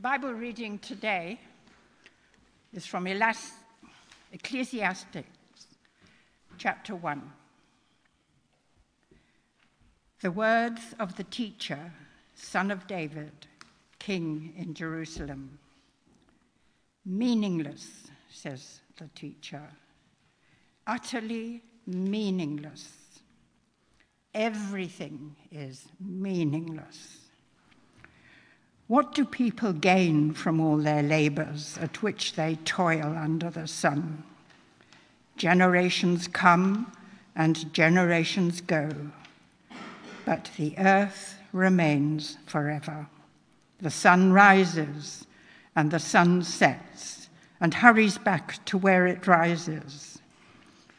Bible reading today is from Ecclesiastes chapter 1. The words of the teacher, son of David, king in Jerusalem. Meaningless, says the teacher, utterly meaningless. Everything is meaningless. What do people gain from all their labors at which they toil under the sun? Generations come and generations go, but the earth remains forever. The sun rises and the sun sets and hurries back to where it rises.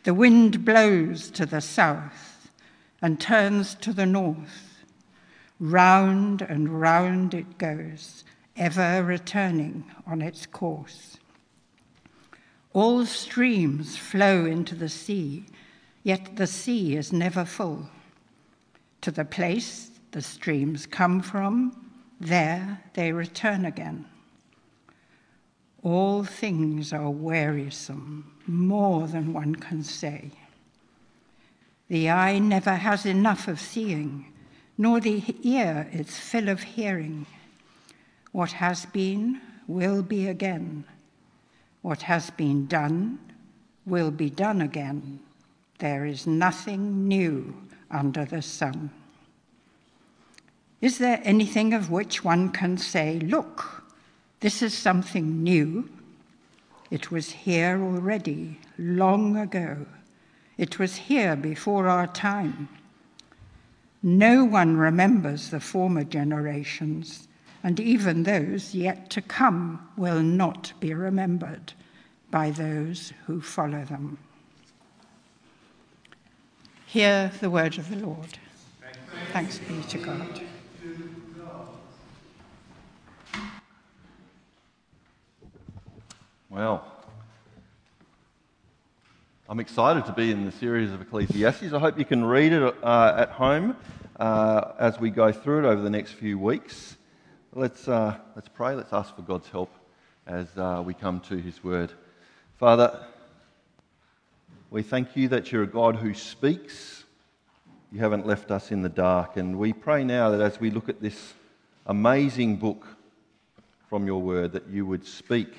The wind blows to the south and turns to the north Round and round it goes, ever returning on its course. All streams flow into the sea, yet the sea is never full. To the place the streams come from, there they return again. All things are wearisome, more than one can say. The eye never has enough of seeing nor the ear its fill of hearing. What has been will be again. What has been done will be done again. There is nothing new under the sun. Is there anything of which one can say, Look, this is something new? It was here already, long ago. It was here before our time. No one remembers the former generations, and even those yet to come will not be remembered by those who follow them. Hear the word of the Lord. Thanks be to God. Well, I'm excited to be in the series of Ecclesiastes. I hope you can read it uh, at home uh, as we go through it over the next few weeks. Let's, uh, let's pray. Let's ask for God's help as uh, we come to His Word. Father, we thank you that you're a God who speaks. You haven't left us in the dark. And we pray now that as we look at this amazing book from your Word, that you would speak,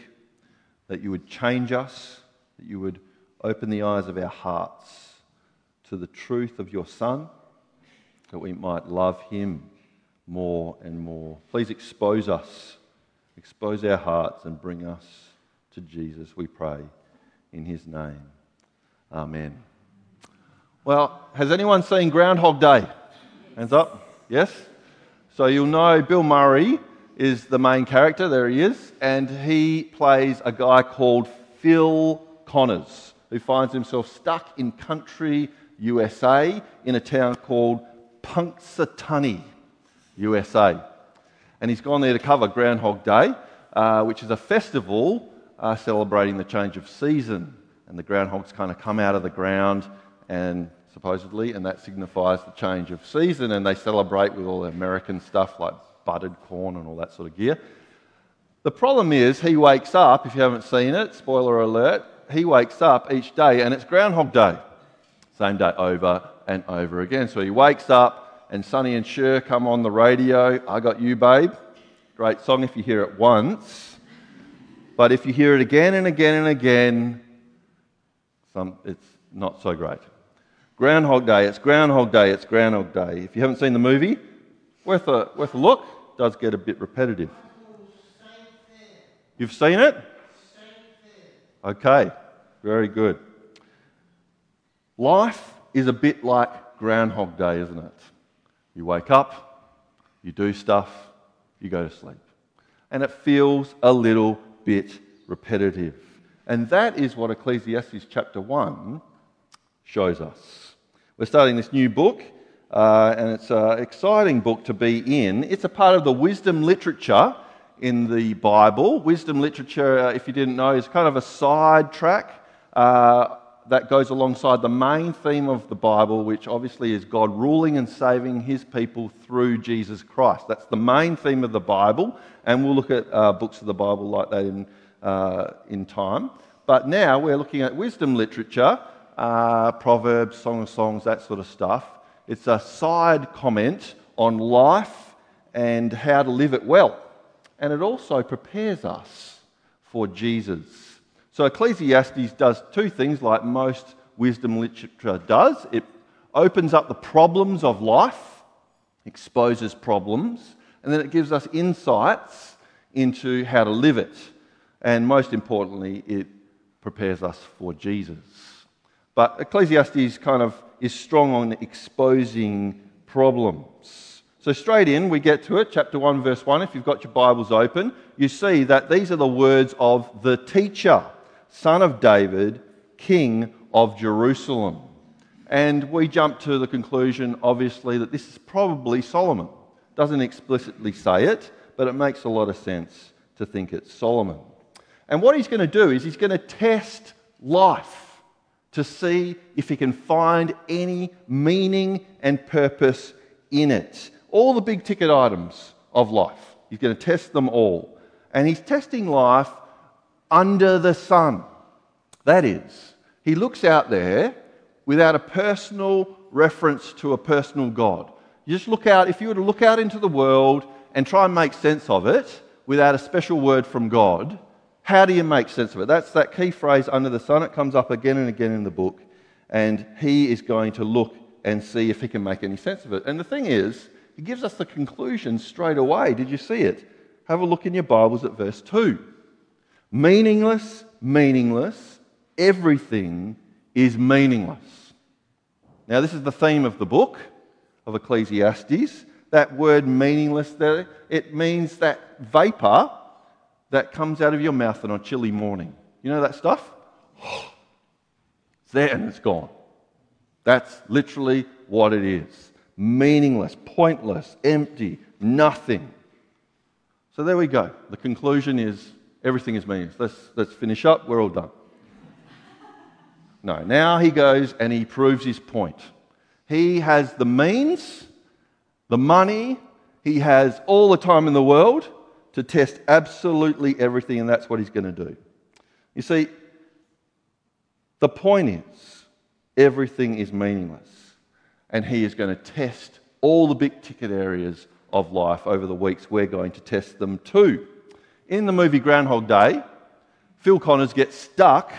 that you would change us, that you would Open the eyes of our hearts to the truth of your Son, that we might love him more and more. Please expose us, expose our hearts, and bring us to Jesus, we pray, in his name. Amen. Well, has anyone seen Groundhog Day? Hands up. Yes? So you'll know Bill Murray is the main character. There he is. And he plays a guy called Phil Connors who finds himself stuck in country USA in a town called Punxsutawney, USA. And he's gone there to cover Groundhog Day, uh, which is a festival uh, celebrating the change of season. And the groundhogs kind of come out of the ground and supposedly, and that signifies the change of season. And they celebrate with all the American stuff like buttered corn and all that sort of gear. The problem is, he wakes up, if you haven't seen it, spoiler alert, he wakes up each day and it's Groundhog Day. Same day over and over again. So he wakes up and Sonny and Cher come on the radio. I got you, babe. Great song if you hear it once. But if you hear it again and again and again, some, it's not so great. Groundhog Day, it's Groundhog Day, it's Groundhog Day. If you haven't seen the movie, worth a, worth a look. It does get a bit repetitive. You've seen it? Okay, very good. Life is a bit like Groundhog Day, isn't it? You wake up, you do stuff, you go to sleep. And it feels a little bit repetitive. And that is what Ecclesiastes chapter 1 shows us. We're starting this new book, uh, and it's an exciting book to be in. It's a part of the wisdom literature in the Bible. Wisdom literature, uh, if you didn't know, is kind of a side track uh, that goes alongside the main theme of the Bible, which obviously is God ruling and saving his people through Jesus Christ. That's the main theme of the Bible, and we'll look at uh, books of the Bible like that in, uh, in time. But now we're looking at wisdom literature, uh, Proverbs, Song of Songs, that sort of stuff. It's a side comment on life and how to live it well. And it also prepares us for Jesus. So Ecclesiastes does two things like most wisdom literature does it opens up the problems of life, exposes problems, and then it gives us insights into how to live it. And most importantly, it prepares us for Jesus. But Ecclesiastes kind of is strong on exposing problems. So, straight in, we get to it, chapter 1, verse 1. If you've got your Bibles open, you see that these are the words of the teacher, son of David, king of Jerusalem. And we jump to the conclusion, obviously, that this is probably Solomon. Doesn't explicitly say it, but it makes a lot of sense to think it's Solomon. And what he's going to do is he's going to test life to see if he can find any meaning and purpose in it. All the big ticket items of life. He's going to test them all. And he's testing life under the sun. That is, he looks out there without a personal reference to a personal God. You just look out, if you were to look out into the world and try and make sense of it without a special word from God, how do you make sense of it? That's that key phrase under the sun. It comes up again and again in the book. And he is going to look and see if he can make any sense of it. And the thing is, he gives us the conclusion straight away. Did you see it? Have a look in your Bibles at verse 2. Meaningless, meaningless, everything is meaningless. Now, this is the theme of the book of Ecclesiastes. That word meaningless, there, it means that vapor that comes out of your mouth on a chilly morning. You know that stuff? It's there and it's gone. That's literally what it is meaningless, pointless, empty, nothing. So there we go. The conclusion is everything is meaningless. Let's, let's finish up. We're all done. No, now he goes and he proves his point. He has the means, the money, he has all the time in the world to test absolutely everything, and that's what he's going to do. You see, the point is, everything is meaningless, and he is going to test all the big ticket areas of life over the weeks we're going to test them too. In the movie Groundhog Day, Phil Connors gets stuck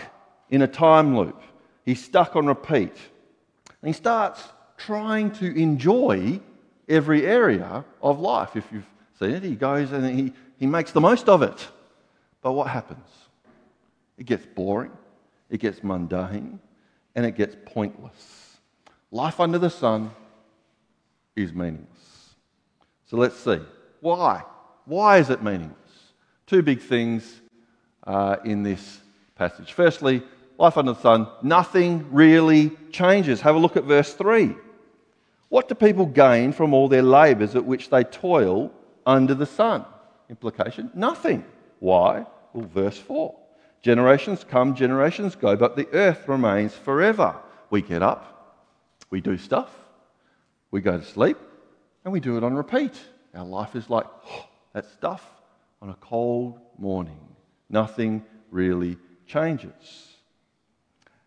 in a time loop. He's stuck on repeat. And he starts trying to enjoy every area of life. If you've seen it, he goes and he, he makes the most of it. But what happens? It gets boring, it gets mundane, and it gets pointless. Life under the sun is meaningless. So let's see. Why? Why is it meaningless? Two big things uh, in this passage. Firstly, life under the sun, nothing really changes. Have a look at verse 3. What do people gain from all their labours at which they toil under the sun? Implication nothing. Why? Well, verse 4. Generations come, generations go, but the earth remains forever. We get up, we do stuff, we go to sleep, and we do it on repeat. Our life is like oh, that stuff on a cold morning. Nothing really changes.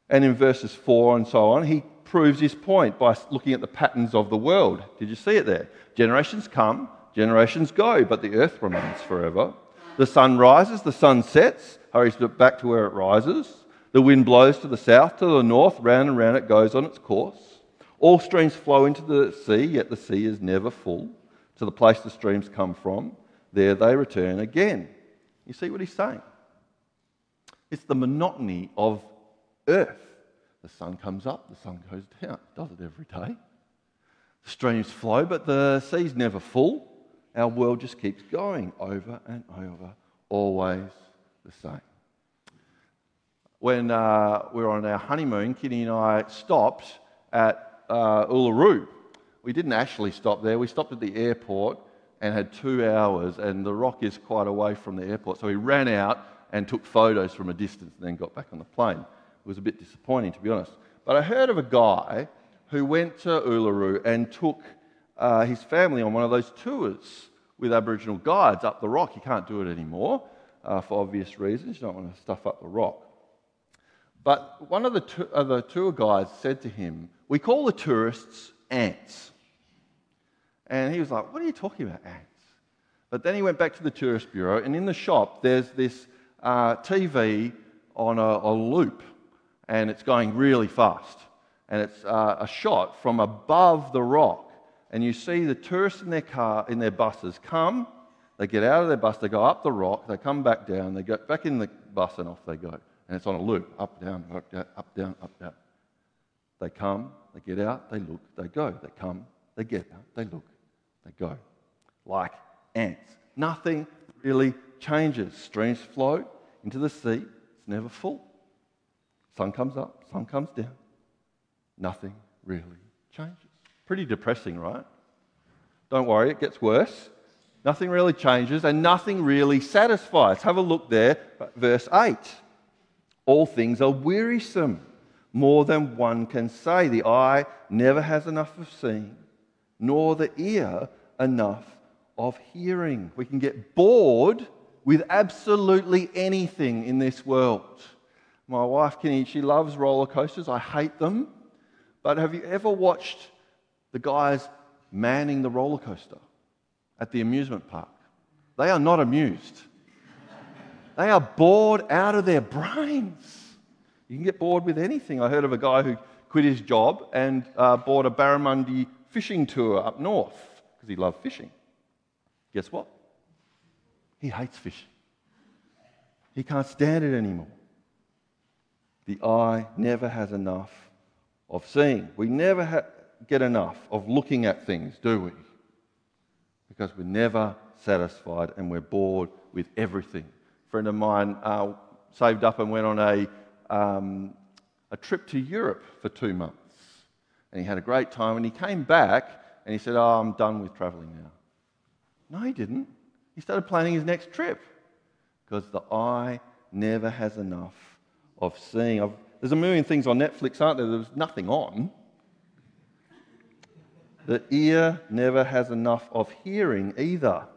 And in verses 4 and so on, he proves his point by looking at the patterns of the world. Did you see it there? Generations come, Generations go, but the earth remains forever. The sun rises, the sun sets, hurries back to where it rises. The wind blows to the south, to the north, round and round it goes on its course. All streams flow into the sea, yet the sea is never full. To the place the streams come from, there they return again. You see what he's saying? It's the monotony of earth. The sun comes up, the sun goes down. Does it every day. The streams flow, but the sea's never full our world just keeps going over and over, always the same. When uh, we were on our honeymoon, Kitty and I stopped at uh, Uluru. We didn't actually stop there, we stopped at the airport and had two hours, and the rock is quite away from the airport. So he ran out and took photos from a distance and then got back on the plane. It was a bit disappointing, to be honest. But I heard of a guy who went to Uluru and took uh, his family on one of those tours with Aboriginal guides up the rock. You can't do it anymore uh, for obvious reasons. You don't want to stuff up the rock. But one of the, tu- uh, the tour guides said to him, We call the tourists ants. And he was like, What are you talking about, ants? But then he went back to the tourist bureau, and in the shop, there's this uh, TV on a, a, loop, and it's going really fast. And it's uh, a shot from above the rock, and you see the tourists in their car, in their buses, come. They get out of their bus, they go up the rock, they come back down, they go back in the bus, and off they go. And it's on a loop up, down, up, down, up, down, up, down. They come, they get out, they look, they go. They come, they get out, they look, they go. Like ants. Nothing really changes. Streams flow into the sea, it's never full. Sun comes up, sun comes down. Nothing really changes. Pretty depressing, right? Don't worry, it gets worse. Nothing really changes and nothing really satisfies. Have a look there, verse 8. All things are wearisome, more than one can say. The eye never has enough of seeing, nor the ear enough of hearing. We can get bored with absolutely anything in this world. My wife, Kenny, she loves roller coasters. I hate them. But have you ever watched the guys manning the roller coaster at the amusement park? They are not amused. They are bored out of their brains. You can get bored with anything. I heard of a guy who quit his job and uh, bought a barramundi fishing tour up north because he loved fishing. Guess what? He hates fishing. He can't stand it anymore. The eye never has enough of seeing. We never ha- get enough of looking at things, do we? Because we're never satisfied and we're bored with everything. A friend of mine uh, saved up and went on a, um, a trip to Europe for two months. And he had a great time and he came back and he said, Oh, I'm done with traveling now. No, he didn't. He started planning his next trip because the eye never has enough of seeing. I've, there's a million things on Netflix, aren't there? There's nothing on. The ear never has enough of hearing either.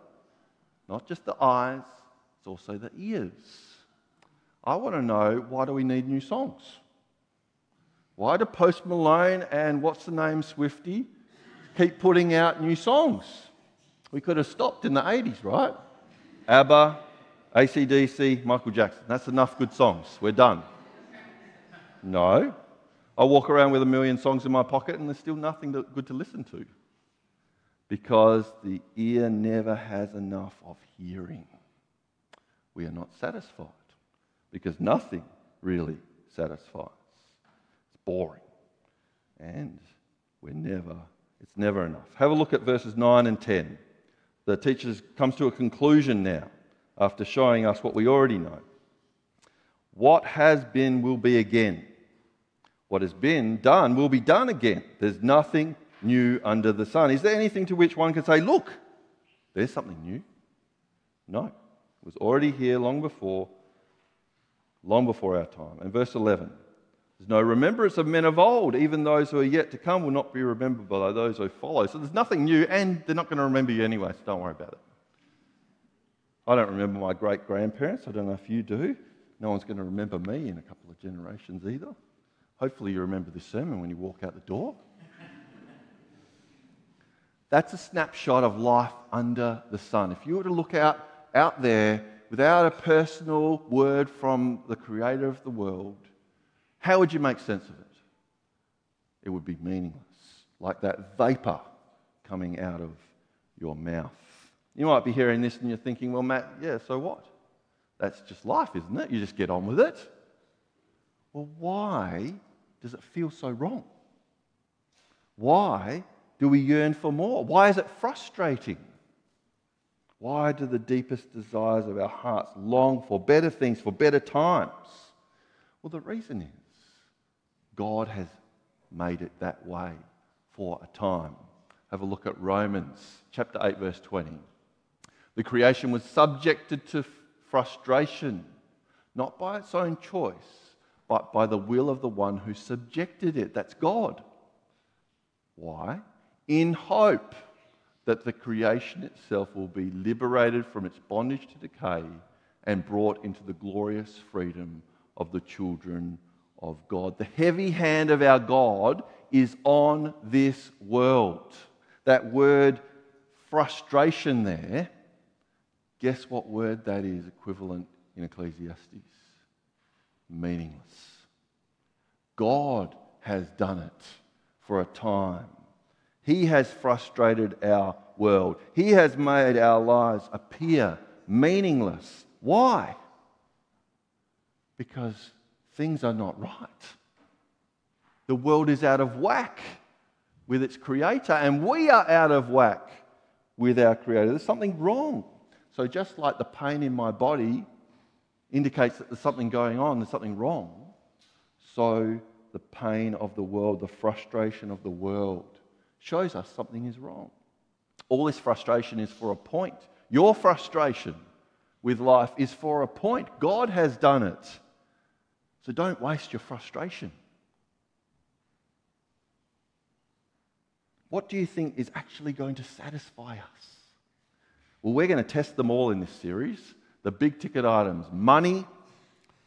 Not just the eyes, it's also the ears. I want to know why do we need new songs? Why do Post Malone and what's the name, Swifty, keep putting out new songs? We could have stopped in the 80s, right? ABBA, ACDC, Michael Jackson. That's enough good songs. We're done. No. I walk around with a million songs in my pocket and there's still nothing good to listen to. Because the ear never has enough of hearing. We are not satisfied because nothing really satisfies. Boring. And we're never, it's never enough. Have a look at verses 9 and 10 the teacher comes to a conclusion now after showing us what we already know. What has been will be again. What has been done will be done again. There's nothing new under the sun. Is there anything to which one can say, look, there's something new? No. It was already here long before, long before our time. And verse 11 there's no remembrance of men of old. Even those who are yet to come will not be remembered by those who follow. So there's nothing new, and they're not going to remember you anyway, so don't worry about it. I don't remember my great grandparents. I don't know if you do. No one's going to remember me in a couple of generations either. Hopefully, you remember this sermon when you walk out the door. That's a snapshot of life under the sun. If you were to look out, out there without a personal word from the creator of the world, how would you make sense of it? It would be meaningless, like that vapor coming out of your mouth. You might be hearing this and you're thinking, well, Matt, yeah, so what? That's just life, isn't it? You just get on with it. Well, why does it feel so wrong? Why do we yearn for more? Why is it frustrating? Why do the deepest desires of our hearts long for better things, for better times? Well, the reason is God has made it that way for a time. Have a look at Romans chapter 8, verse 20. The creation was subjected to frustration, not by its own choice, but by the will of the one who subjected it. That's God. Why? In hope that the creation itself will be liberated from its bondage to decay and brought into the glorious freedom of the children of God. The heavy hand of our God is on this world. That word frustration there, guess what word that is equivalent in Ecclesiastes? Meaningless. God has done it for a time. He has frustrated our world. He has made our lives appear meaningless. Why? Because things are not right. The world is out of whack with its creator, and we are out of whack with our creator. There's something wrong. So, just like the pain in my body indicates that there's something going on, there's something wrong, so the pain of the world, the frustration of the world, shows us something is wrong. All this frustration is for a point. Your frustration with life is for a point. God has done it. So don't waste your frustration. What do you think is actually going to satisfy us? Well, we're going to test them all in this series the big ticket items money,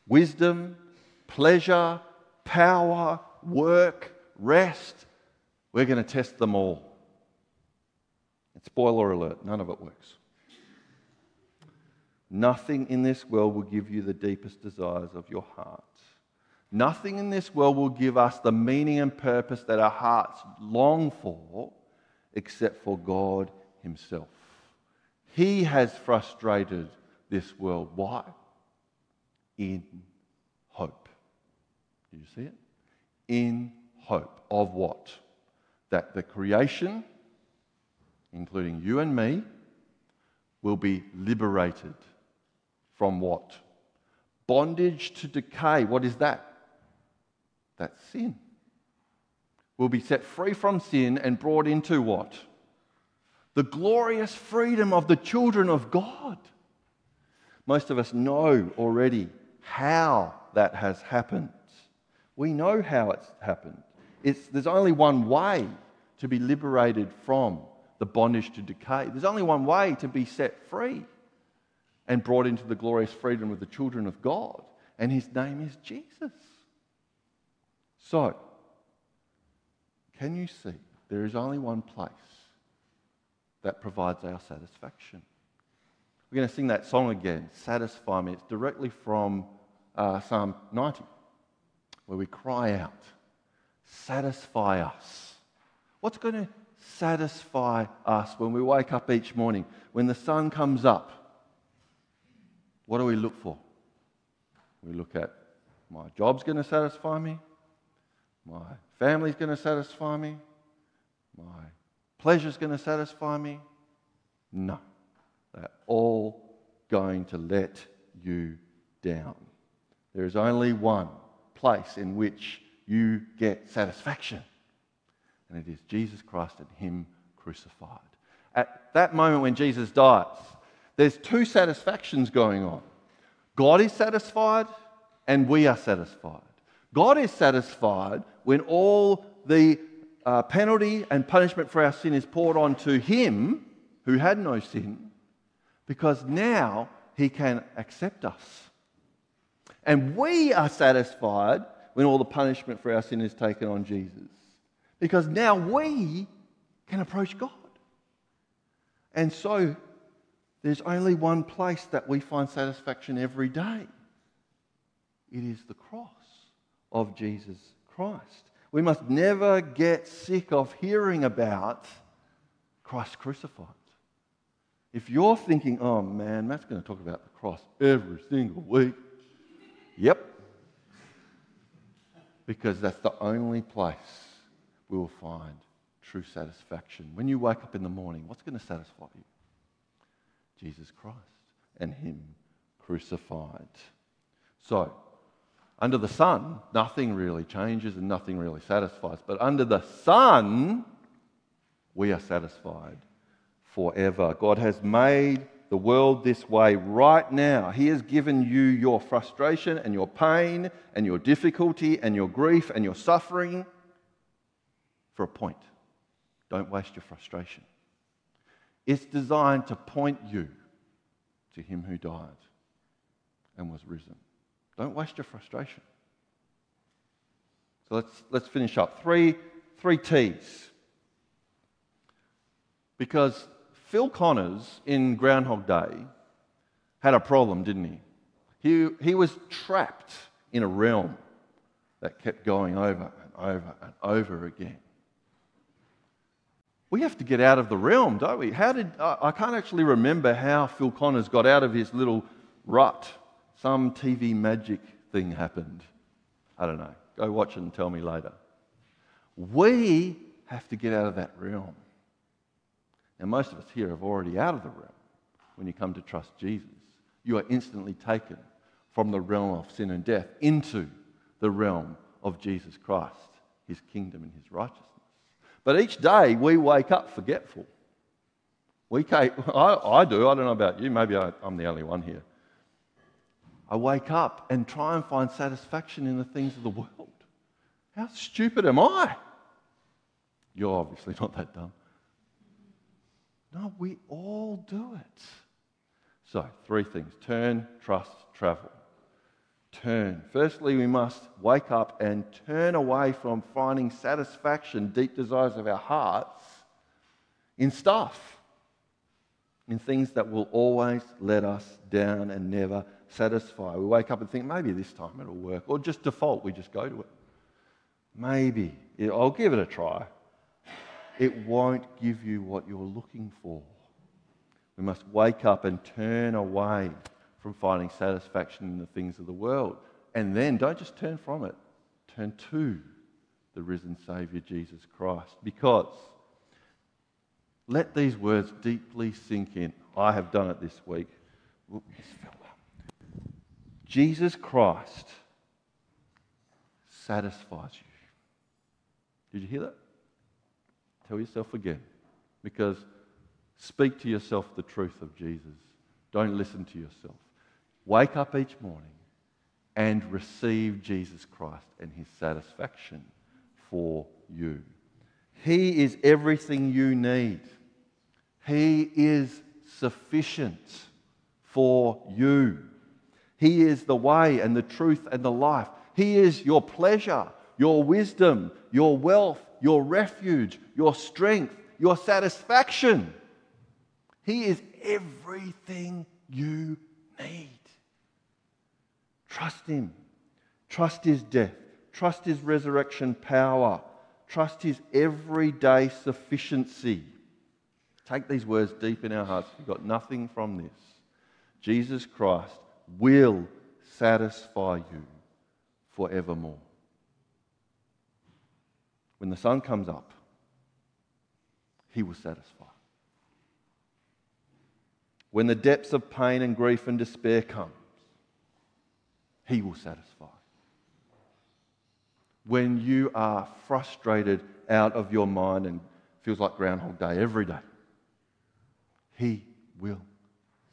wisdom, pleasure, power, work, rest. We're going to test them all. And spoiler alert, none of it works. Nothing in this world will give you the deepest desires of your heart. Nothing in this world will give us the meaning and purpose that our hearts long for except for God Himself. He has frustrated this world. Why? In hope. Do you see it? In hope of what? That the creation, including you and me, will be liberated from what? Bondage to decay. What is that? That's sin. We'll be set free from sin and brought into what? The glorious freedom of the children of God. Most of us know already how that has happened. We know how it's happened. It's, there's only one way to be liberated from the bondage to decay. There's only one way to be set free and brought into the glorious freedom of the children of God, and his name is Jesus. So, can you see there is only one place that provides our satisfaction? We're going to sing that song again, Satisfy Me. It's directly from uh, Psalm 90, where we cry out, Satisfy us. What's going to satisfy us when we wake up each morning? When the sun comes up, what do we look for? We look at my job's going to satisfy me, my family's going to satisfy me, my pleasure's going to satisfy me. No, they're all going to let you down. There is only one place in which you get satisfaction, and it is Jesus Christ and Him crucified. At that moment when Jesus dies, there's two satisfactions going on God is satisfied, and we are satisfied. God is satisfied when all the uh, penalty and punishment for our sin is poured onto Him who had no sin, because now He can accept us. And we are satisfied when all the punishment for our sin is taken on Jesus, because now we can approach God. And so there's only one place that we find satisfaction every day it is the cross of Jesus Christ. We must never get sick of hearing about Christ crucified. If you're thinking, oh man, Matt's going to talk about the cross every single week, yep. Because that's the only place we will find true satisfaction. When you wake up in the morning, what's going to satisfy you? Jesus Christ and Him crucified. So, under the sun, nothing really changes and nothing really satisfies. But under the Son, we are satisfied forever. God has made the world this way right now. He has given you your frustration and your pain and your difficulty and your grief and your suffering for a point. Don't waste your frustration. It's designed to point you to Him who died and was risen. Don't waste your frustration. So let's, let's finish up. Three, three T's. Because Phil Connors in Groundhog Day had a problem, didn't he? He, he was trapped in a realm that kept going over and over and over again. We have to get out of the realm, don't we? How did I can't actually remember how Phil Connors got out of his little rut. Some TV magic thing happened. I don't know. Go watch it and tell me later. We have to get out of that realm. And most of us here are already out of the realm when you come to trust Jesus. You are instantly taken from the realm of sin and death into the realm of Jesus Christ, his kingdom and his righteousness. But each day we wake up forgetful. We I, I do, I don't know about you, maybe I, I'm the only one here. I wake up and try and find satisfaction in the things of the world. How stupid am I? You're obviously not that dumb. No, we all do it. So, three things turn, trust, travel. Turn. Firstly, we must wake up and turn away from finding satisfaction, deep desires of our hearts, in stuff, in things that will always let us down and never satisfy. We wake up and think, maybe this time it'll work, or just default, we just go to it. Maybe. I'll give it a try it won't give you what you're looking for. We must wake up and turn away from finding satisfaction in the things of the world. And then don't just turn from it, turn to the risen Saviour Jesus Christ. Because let these words deeply sink in. I have done it this week. Jesus Christ satisfies you. Did you hear that? Tell yourself again. Because speak to yourself the truth of Jesus. Don't listen to yourself. Wake up each morning and receive Jesus Christ and his satisfaction for you. He is everything you need. He is sufficient for you. He is the way and the truth and the life. He is your pleasure, your wisdom, your wealth, your refuge, your strength, your satisfaction. He is everything you need. Trust Him. Trust His death. Trust His resurrection power. Trust His everyday sufficiency. Take these words deep in our hearts. We've got nothing from this. Jesus Christ will satisfy you forevermore when the sun comes up, He will satisfy. When the depths of pain and grief and despair comes, He will satisfy. When you are frustrated out of your mind and feels like Groundhog Day every day, He will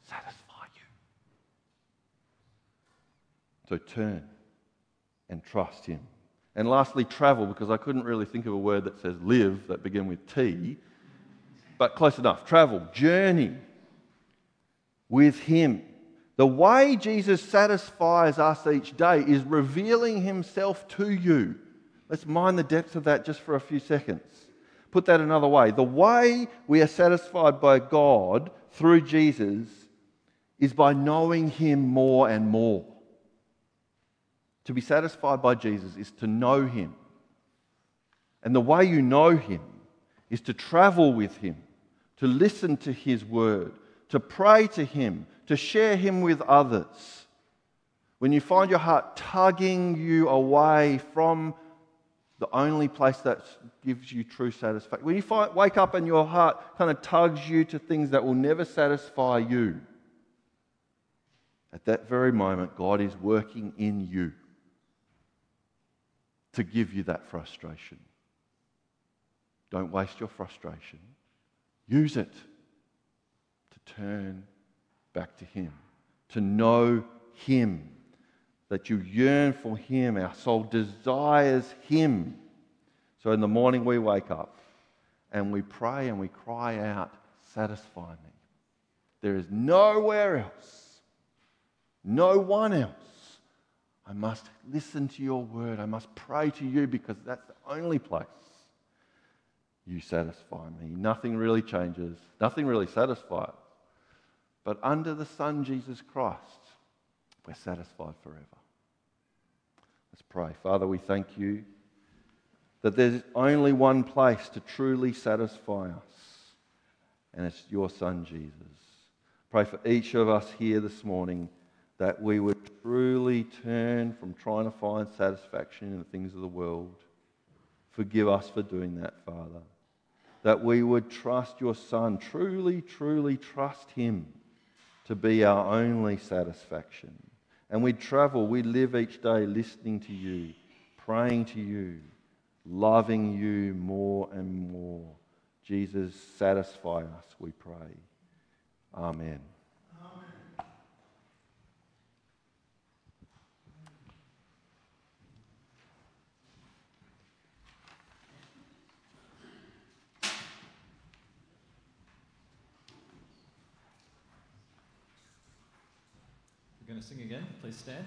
satisfy you. So turn and trust Him. And lastly, travel, because I couldn't really think of a word that says live that begin with T, but close enough. Travel, journey with Him. The way Jesus satisfies us each day is revealing Himself to you. Let's mind the depth of that just for a few seconds. Put that another way. The way we are satisfied by God through Jesus is by knowing Him more and more. To be satisfied by Jesus is to know him. And the way you know him is to travel with him, to listen to his word, to pray to him, to share him with others. When you find your heart tugging you away from the only place that gives you true satisfaction, when you find, wake up and your heart kind of tugs you to things that will never satisfy you, at that very moment, God is working in you to give you that frustration. Don't waste your frustration. Use it to turn back to Him, to know Him, that you yearn for Him. Our soul desires Him. So in the morning we wake up and we pray and we cry out, Satisfy me. There is nowhere else, no one else. I must listen to your word. I must pray to you because that's the only place you satisfy me. Nothing really changes, nothing really satisfies. But under the Son, Jesus Christ, we're satisfied forever. Let's pray. Father, we thank you that there's only one place to truly satisfy us, and it's your Son, Jesus. Pray for each of us here this morning that we would truly turn from trying to find satisfaction in the things of the world. Forgive us for doing that, Father. That we would trust your Son, truly, truly trust Him to be our only satisfaction. And we travel, we live each day listening to you, praying to you, loving you more and more. Jesus, satisfy us, we pray. Amen. Going to sing again. Please stand.